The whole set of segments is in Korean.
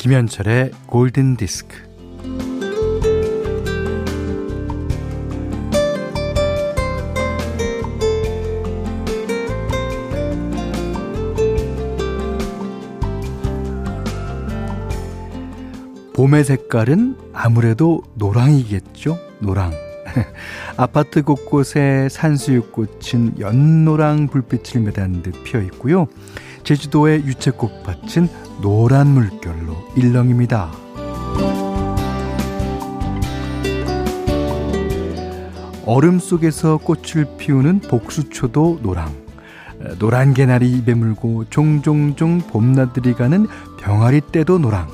김현철의 골든 디스크. 봄의 색깔은 아무래도 노랑이겠죠? 노랑. 아파트 곳곳에 산수유꽃은 연노랑 불빛을 매단 듯 피어 있고요. 제주도의 유채꽃밭은 노란 물결로 일렁입니다. 얼음 속에서 꽃을 피우는 복수초도 노랑. 노란 개나리 입에 물고 종종종 봄나들이 가는 병아리 떼도 노랑.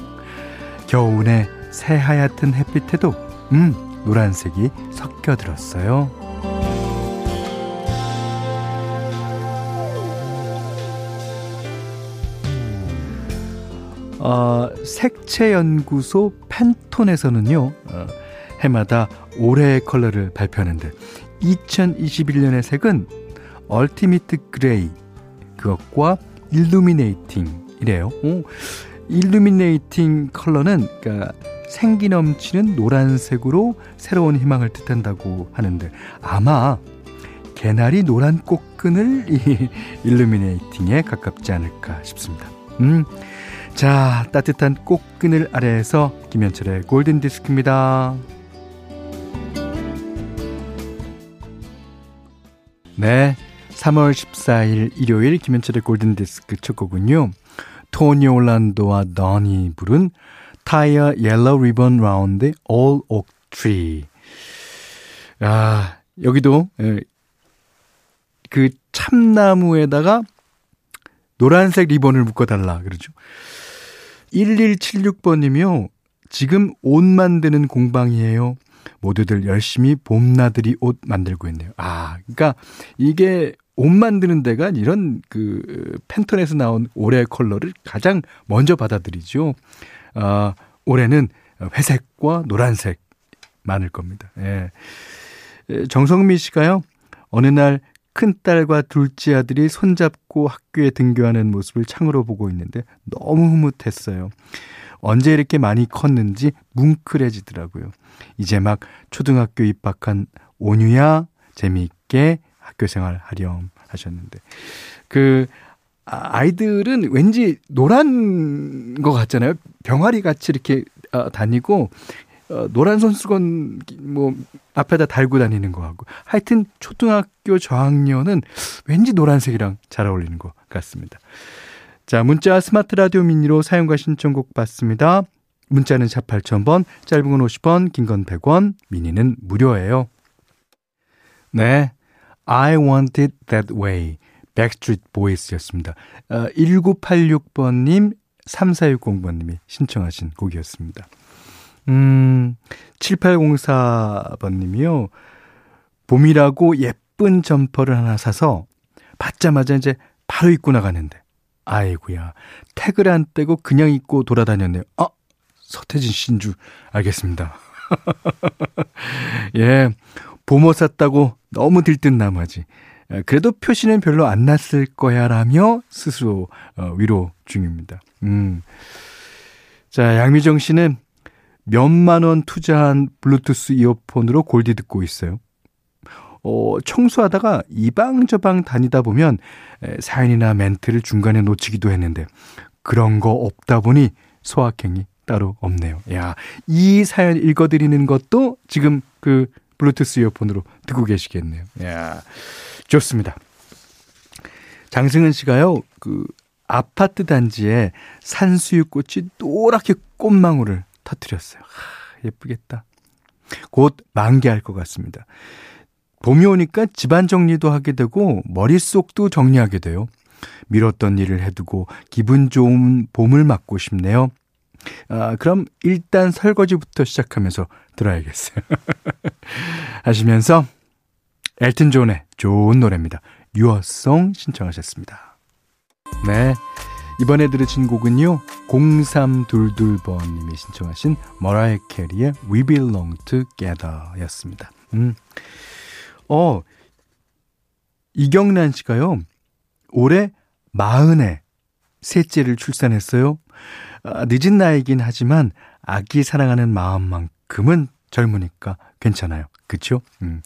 겨우내 새하얗던 햇빛에도 음 노란색이 섞여 들었어요. 어, 색채연구소 팬톤에서는요, 어, 해마다 올해의 컬러를 발표하는데, 2021년의 색은 ultimate gray, 그것과 illuminating 이래요. 오, illuminating 컬러는, 그러니까 생기 넘치는 노란색으로 새로운 희망을 뜻한다고 하는데 아마 개나리 노란 꽃그늘이 illuminating에 가깝지 않을까 싶습니다. 음. 자, 따뜻한 꽃그늘 아래에서 김현철의 골든 디스크입니다. 네. 3월 14일 일요일 김현철의 골든 디스크 첫 곡은요. 토니 올란도와 던이 부른 Tie a Yellow Ribbon Round Ole Oak Tree. 아, 여기도 예, 그 참나무에다가 노란색 리본을 묶어달라 그러죠. 1176번님이요. 지금 옷 만드는 공방이에요. 모두들 열심히 봄나들이 옷 만들고 있네요. 아, 그러니까 이게 옷 만드는 데가 이런 그 팬톤에서 나온 올해 컬러를 가장 먼저 받아들이죠. 아, 올해는 회색과 노란색 많을 겁니다. 예. 정성미 씨가요, 어느 날 큰딸과 둘째 아들이 손잡고 학교에 등교하는 모습을 창으로 보고 있는데 너무 흐뭇했어요. 언제 이렇게 많이 컸는지 뭉클해지더라고요. 이제 막 초등학교 입학한 온유야 재미있게 학교 생활 하렴 하셨는데 그 아, 아이들은 왠지 노란 것 같잖아요. 병아리 같이 이렇게 어, 다니고 어, 노란 손수건 뭐 앞에다 달고 다니는 거 같고 하여튼 초등학교 저학년은 왠지 노란색이랑 잘 어울리는 것 같습니다. 자, 문자 스마트 라디오 미니로 사용과 신청곡 받습니다. 문자는 샵 8000번, 짧은 건 50원, 긴 건 100원, 미니는 무료예요. 네. I want it that way. 백스트리트 보이스였습니다. 어, 1986번님, 3460번님이 신청하신 곡이었습니다. 음, 7804번 님이요. 봄이라고 예쁜 점퍼를 하나 사서 받자마자 이제 바로 입고 나가는데, 아이구야 태그를 안 떼고 그냥 입고 돌아다녔네요. 아, 서태지 씨인 줄 알겠습니다. 예, 봄옷 샀다고 너무 들뜬 나머지. 그래도 표시는 별로 안 났을 거야 라며 스스로 어, 위로 중입니다. 음. 자, 양미정 씨는 몇만 원 투자한 블루투스 이어폰으로 골디 듣고 있어요. 어, 청소하다가 이방저방 다니다 보면 사연이나 멘트를 중간에 놓치기도 했는데 그런 거 없다 보니 소확행이 따로 없네요. 야, 이 사연 읽어드리는 것도 지금 그 블루투스 이어폰으로 듣고 계시겠네요. 야, 좋습니다. 장승은 씨가요, 그 아파트 단지에 산수유꽃이 노랗게 꽃망울을 터뜨렸어요. 하, 예쁘겠다. 곧 만개할 것 같습니다. 봄이 오니까 집안 정리도 하게 되고 머릿속도 정리하게 돼요. 미뤘던 일을 해두고 기분 좋은 봄을 맞고 싶네요. 아, 그럼 일단 설거지부터 시작하면서 들어야겠어요. 하시면서 엘튼 존의 좋은 노래입니다. 유어송 신청하셨습니다. 네. 이번에 들으신 곡은요. 0322번님이 신청하신 머라이 캐리의 We Belong Together 였습니다. 음. 어, 이경란 씨가요. 올해 마흔에 셋째를 출산했어요. 아, 늦은 나이긴 하지만 아기 사랑하는 마음만큼은 젊으니까 괜찮아요. 그쵸? 음.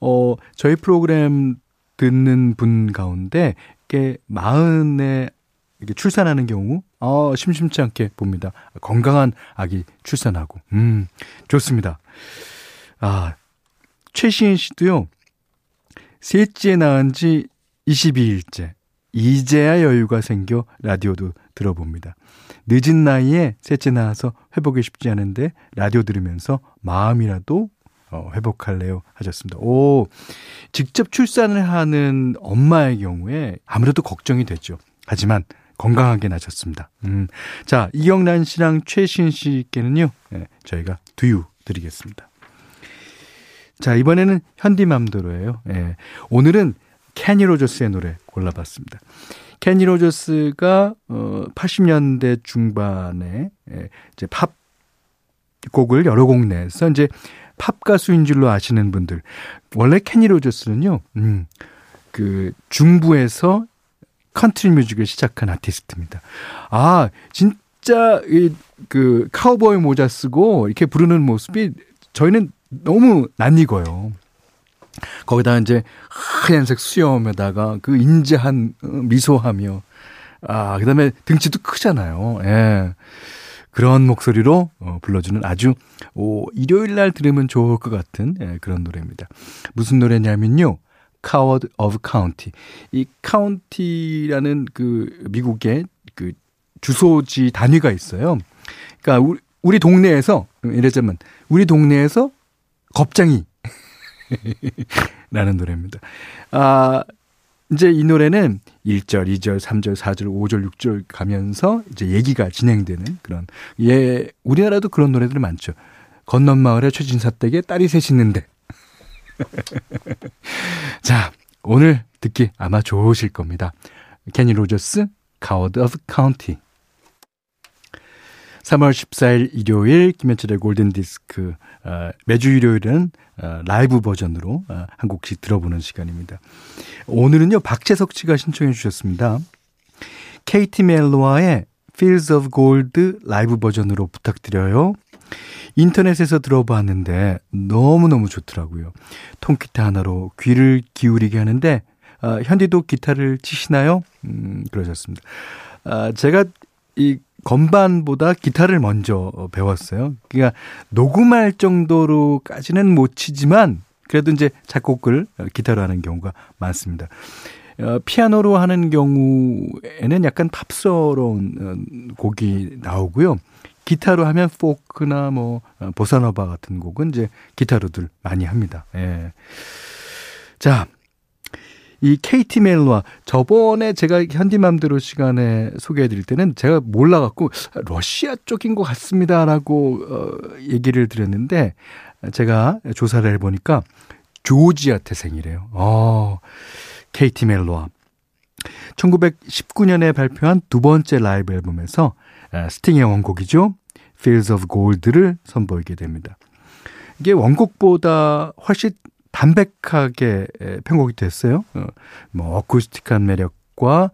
어, 저희 프로그램 듣는 분 가운데, 이게 마흔에 이렇게 출산하는 경우, 어, 심심치 않게 봅니다. 건강한 아기 출산하고, 음, 좋습니다. 아, 최시인 씨도요, 셋째 낳은 지 22일째. 이제야 여유가 생겨 라디오도 들어봅니다. 늦은 나이에 셋째 낳아서 회복이 쉽지 않은데 라디오 들으면서 마음이라도 어, 회복할래요 하셨습니다. 오, 직접 출산을 하는 엄마의 경우에 아무래도 걱정이 되죠. 하지만 건강하게 나셨습니다. 음, 자, 이영란 씨랑 최신 씨께는요, 네, 저희가 두유 드리겠습니다. 자, 이번에는 현디맘대로예요. 예. 오늘은 케니 로저스의 노래 골라봤습니다. 케니 로저스가 어 80년대 중반에 예, 이제 팝 곡을 여러 곡 내서 이제 팝 가수인 줄로 아시는 분들 원래 케니 로저스는요. 음. 그 중부에서 컨트리 뮤직을 시작한 아티스트입니다. 아, 진짜 이 그 카우보이 모자 쓰고 이렇게 부르는 모습이 저희는 너무 낯익어요. 거기다 이제 하얀색 수염에다가 그 인자한 어, 미소하며 아 그다음에 등치도 크잖아요. 예. 그런 목소리로 어, 불러주는 아주 오, 일요일 날 들으면 좋을 것 같은 예, 그런 노래입니다. 무슨 노래냐면요. Coward of County. 이 카운티라는 그 미국의 그 주소지 단위가 있어요. 그러니까 우리, 우리 동네에서 이래자면 우리 동네에서 겁장이 라는 노래입니다. 아, 이제 이 노래는 1절, 2절, 3절, 4절, 5절, 6절 가면서 이제 얘기가 진행되는 그런, 예, 우리나라도 그런 노래들이 많죠. 건넌 마을에 최진사 댁에 딸이 셋 있는데. 자, 오늘 듣기 아마 좋으실 겁니다. 케니 로저스, Coward of the County. 3월 14일 일요일 김현철의 골든 디스크 어, 매주 일요일은 어, 라이브 버전으로 어, 한 곡씩 들어보는 시간입니다. 오늘은요 박재석 씨가 신청해 주셨습니다. 케이티 멜루아의 Fields of Gold 라이브 버전으로 부탁드려요. 인터넷에서 들어봤는데 너무너무 좋더라고요. 통기타 하나로 귀를 기울이게 하는데 어, 현디도 기타를 치시나요? 음, 그러셨습니다. 아, 제가 이 건반보다 기타를 먼저 배웠어요. 그러니까 녹음할 정도로까지는 못 치지만 그래도 이제 작곡을 기타로 하는 경우가 많습니다. 어, 피아노로 하는 경우에는 약간 팝스러운 어, 곡이 나오고요. 기타로 하면 포크나 뭐 어, 보사노바 같은 곡은 이제 기타로들 많이 합니다. 예. 자, 이 KT 멜로와 저번에 제가 현디맘대로 시간에 소개해 드릴 때는 제가 몰라갖고 러시아 쪽인 것 같습니다라고 어, 얘기를 드렸는데 제가 조사를 해보니까 조지아 태생이래요. 어, KT 멜로와 1919년에 발표한 두 번째 라이브 앨범에서 스팅의 원곡이죠. Fields of Gold를 선보이게 됩니다. 이게 원곡보다 훨씬 담백하게 편곡이 됐어요. 어, 뭐 어쿠스틱한 매력과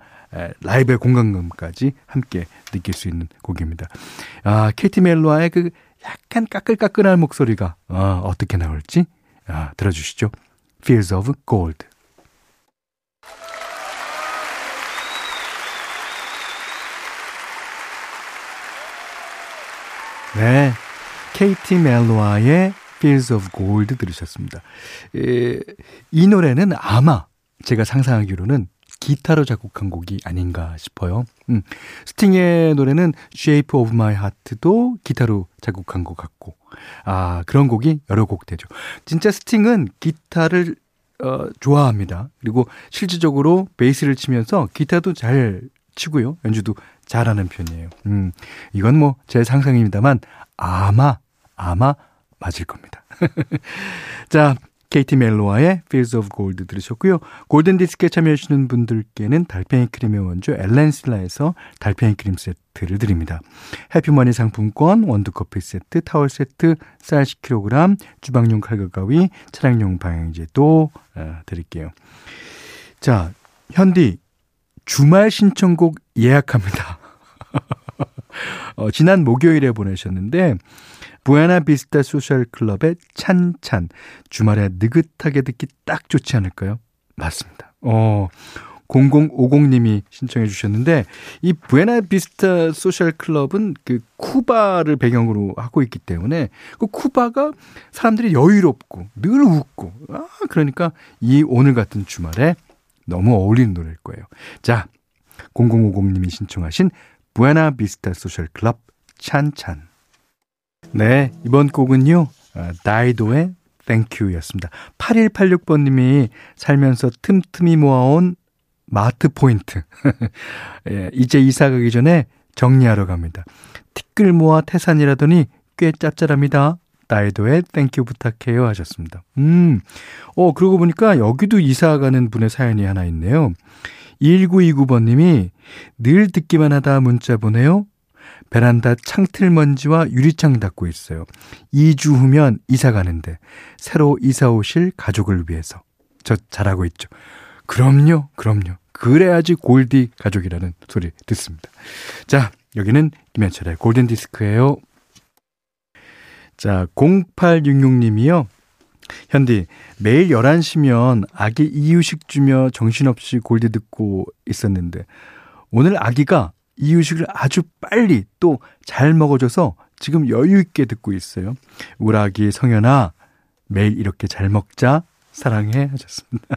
라이브의 공간감까지 함께 느낄 수 있는 곡입니다. 아, 케티 멜로아의 그 약간 까끌까끌한 목소리가 아, 어떻게 나올지 아, 들어주시죠. Fields of Gold. 네. 케이티 멜로아의 Fields of Gold 들으셨습니다. 에, 이 노래는 아마 제가 상상하기로는 기타로 작곡한 곡이 아닌가 싶어요. 음, 스팅의 노래는 Shape of My Heart도 기타로 작곡한 것 같고, 아, 그런 곡이 여러 곡 되죠. 진짜 스팅은 기타를 어, 좋아합니다. 그리고 실질적으로 베이스를 치면서 기타도 잘 치고요. 연주도 잘하는 편이에요. 음, 이건 뭐 제 상상입니다만 아마 아마 맞을 겁니다. 자, 케이티 멜로와의 Fields of Gold 들으셨고요. 골든 디스크에 참여하시는 분들께는 달팽이 크림의 원조 엘렌실라에서 달팽이 크림 세트를 드립니다. 해피머니 상품권, 원두커피 세트, 타월 세트, 쌀 10kg, 주방용 칼과 가위, 차량용 방향제도 어, 드릴게요. 자, 현디 주말 신청곡 예약합니다. 어, 지난 목요일에 보내셨는데 부에나 비스타 소셜 클럽의 찬찬 주말에 느긋하게 듣기 딱 좋지 않을까요? 맞습니다. 어. 0050님이 신청해 주셨는데 이 부에나 비스타 소셜 클럽은 그 쿠바를 배경으로 하고 있기 때문에 그 쿠바가 사람들이 여유롭고 늘 웃고 아 그러니까 이 오늘 같은 주말에 너무 어울리는 노래일 거예요. 자, 0050님이 신청하신 부에나 비스타 소셜 클럽 찬찬 네, 이번 곡은요. 아, 다이도의 Thank You였습니다. 8186번님이 살면서 틈틈이 모아온 마트 포인트. 예, 이제 이사 가기 전에 정리하러 갑니다. 티끌 모아 태산이라더니 꽤 짭짤합니다. 다이도의 Thank You 부탁해요 하셨습니다. 음, 어, 그러고 보니까 여기도 이사 가는 분의 사연이 하나 있네요. 1929번님이 늘 듣기만 하다 문자 보내요. 베란다 창틀 먼지와 유리창 닦고 있어요. 2주 후면 이사 가는데 새로 이사 오실 가족을 위해서 저 잘하고 있죠. 그럼요, 그럼요. 그래야지 골디 가족이라는 소리 듣습니다. 자, 여기는 김현철의 골든 디스크예요. 자, 0866님이요. 현디, 매일 11시면 아기 이유식 주며 정신없이 골디 듣고 있었는데, 오늘 아기가 이유식을 아주 빨리 또 잘 먹어줘서 지금 여유있게 듣고 있어요. 우리 아기 성현아, 매일 이렇게 잘 먹자. 사랑해. 하셨습니다.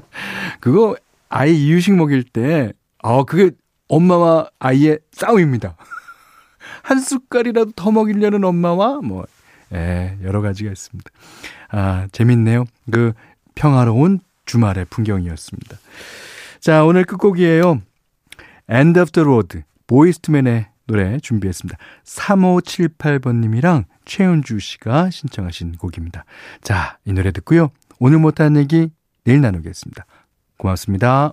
그거 아이 이유식 먹일 때, 어, 그게 엄마와 아이의 싸움입니다. 한 숟갈이라도 더 먹이려는 엄마와 뭐, 예, 여러 가지가 있습니다. 아, 재밌네요. 그 평화로운 주말의 풍경이었습니다. 자, 오늘 끝곡이에요. End of the Road, 보이스트맨의 노래 준비했습니다. 3578번님이랑 최은주 씨가 신청하신 곡입니다. 자, 이 노래 듣고요. 오늘 못한 얘기 내일 나누겠습니다. 고맙습니다.